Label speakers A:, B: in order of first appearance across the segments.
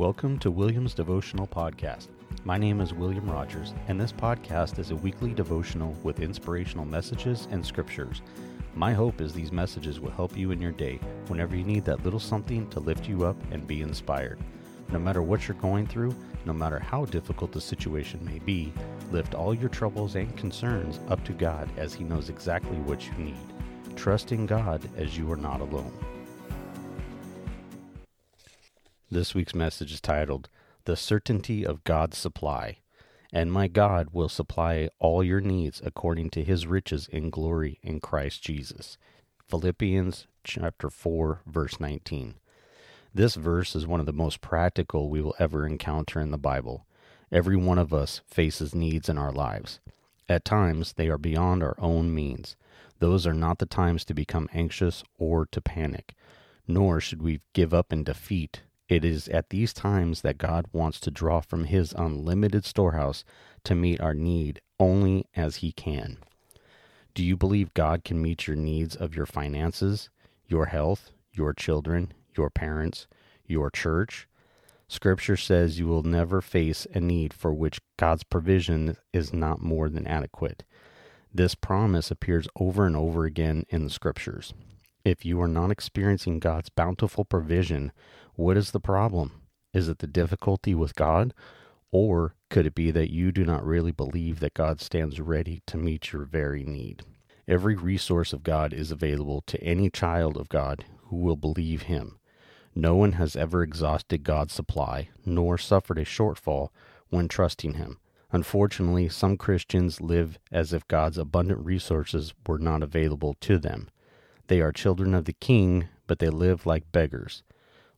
A: Welcome to William's Devotional Podcast. My name is William Rogers, and this podcast is a weekly devotional with inspirational messages and scriptures. My hope is these messages will help you in your day whenever you need that little something to lift you up and be inspired. No matter what you're going through, no matter how difficult the situation may be, lift all your troubles and concerns up to God as He knows exactly what you need. Trust in God as you are not alone. This week's message is titled, The Certainty of God's Supply. And my God will supply all your needs according to his riches in glory in Christ Jesus. Philippians chapter 4 verse 19. This verse is one of the most practical we will ever encounter in the Bible. Every one of us faces needs in our lives. At times, they are beyond our own means. Those are not the times to become anxious or to panic, nor should we give up in defeat it is at these times that God wants to draw from His unlimited storehouse to meet our need only as He can. Do you believe God can meet your needs of your finances, your health, your children, your parents, your church? Scripture says you will never face a need for which God's provision is not more than adequate. This promise appears over and over again in the Scriptures. If you are not experiencing God's bountiful provision, what is the problem? Is it the difficulty with God? Or could it be that you do not really believe that God stands ready to meet your very need? Every resource of God is available to any child of God who will believe Him. No one has ever exhausted God's supply, nor suffered a shortfall when trusting Him. Unfortunately, some Christians live as if God's abundant resources were not available to them. They are children of the King, but they live like beggars.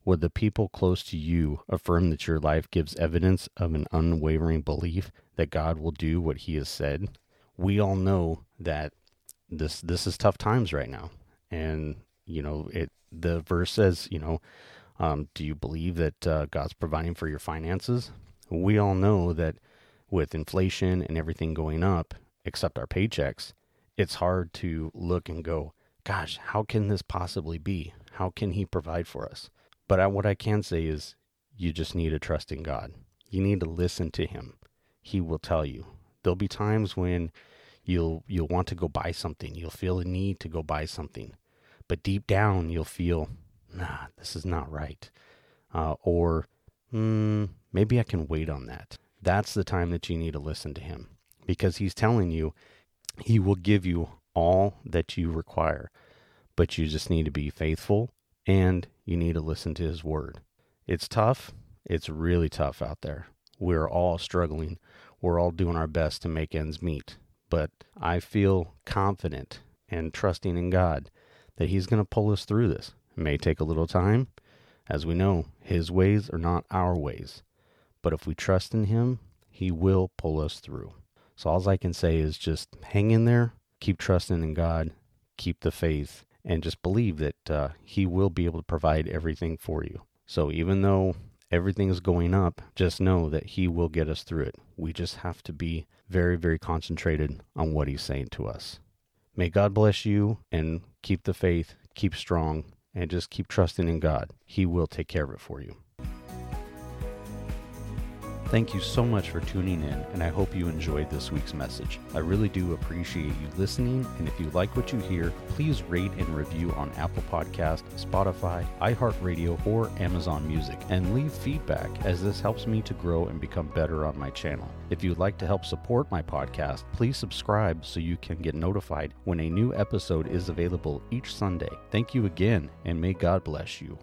A: Would the people close to you affirm that your life gives evidence of an unwavering belief that God will do what he has said? We all know that this this is tough times right now. And you know, it the verse says, you know, um, do you believe that uh, God's providing for your finances? We all know that with inflation and everything going up, except our paychecks, it's hard to look and go, gosh, how can this possibly be? How can He provide for us? But I, what I can say is you just need to trust in God. You need to listen to him. He will tell you. There'll be times when you'll you'll want to go buy something. You'll feel a need to go buy something. But deep down you'll feel, nah, this is not right. Uh, or mm, maybe I can wait on that. That's the time that you need to listen to him because he's telling you he will give you all that you require. But you just need to be faithful and you need to listen to his word. It's tough. It's really tough out there. We're all struggling. We're all doing our best to make ends meet. But I feel confident and trusting in God that he's going to pull us through this. It may take a little time. As we know, his ways are not our ways. But if we trust in him, he will pull us through. So all I can say is just hang in there, keep trusting in God, keep the faith, and just believe that uh, He will be able to provide everything for you. So even though everything is going up, just know that He will get us through it. We just have to be very, very concentrated on what He's saying to us. May God bless you and keep the faith, keep strong, and just keep trusting in God. He will take care of it for you. Thank you so much for tuning in, and I hope you enjoyed this week's message. I really do appreciate you listening, and if you like what you hear, please rate and review on Apple Podcast, Spotify, iHeartRadio, or Amazon Music, and leave feedback as this helps me to grow and become better on my channel. If you'd like to help support my podcast, please subscribe so you can get notified when a new episode is available each Sunday. Thank you again, and may God bless you.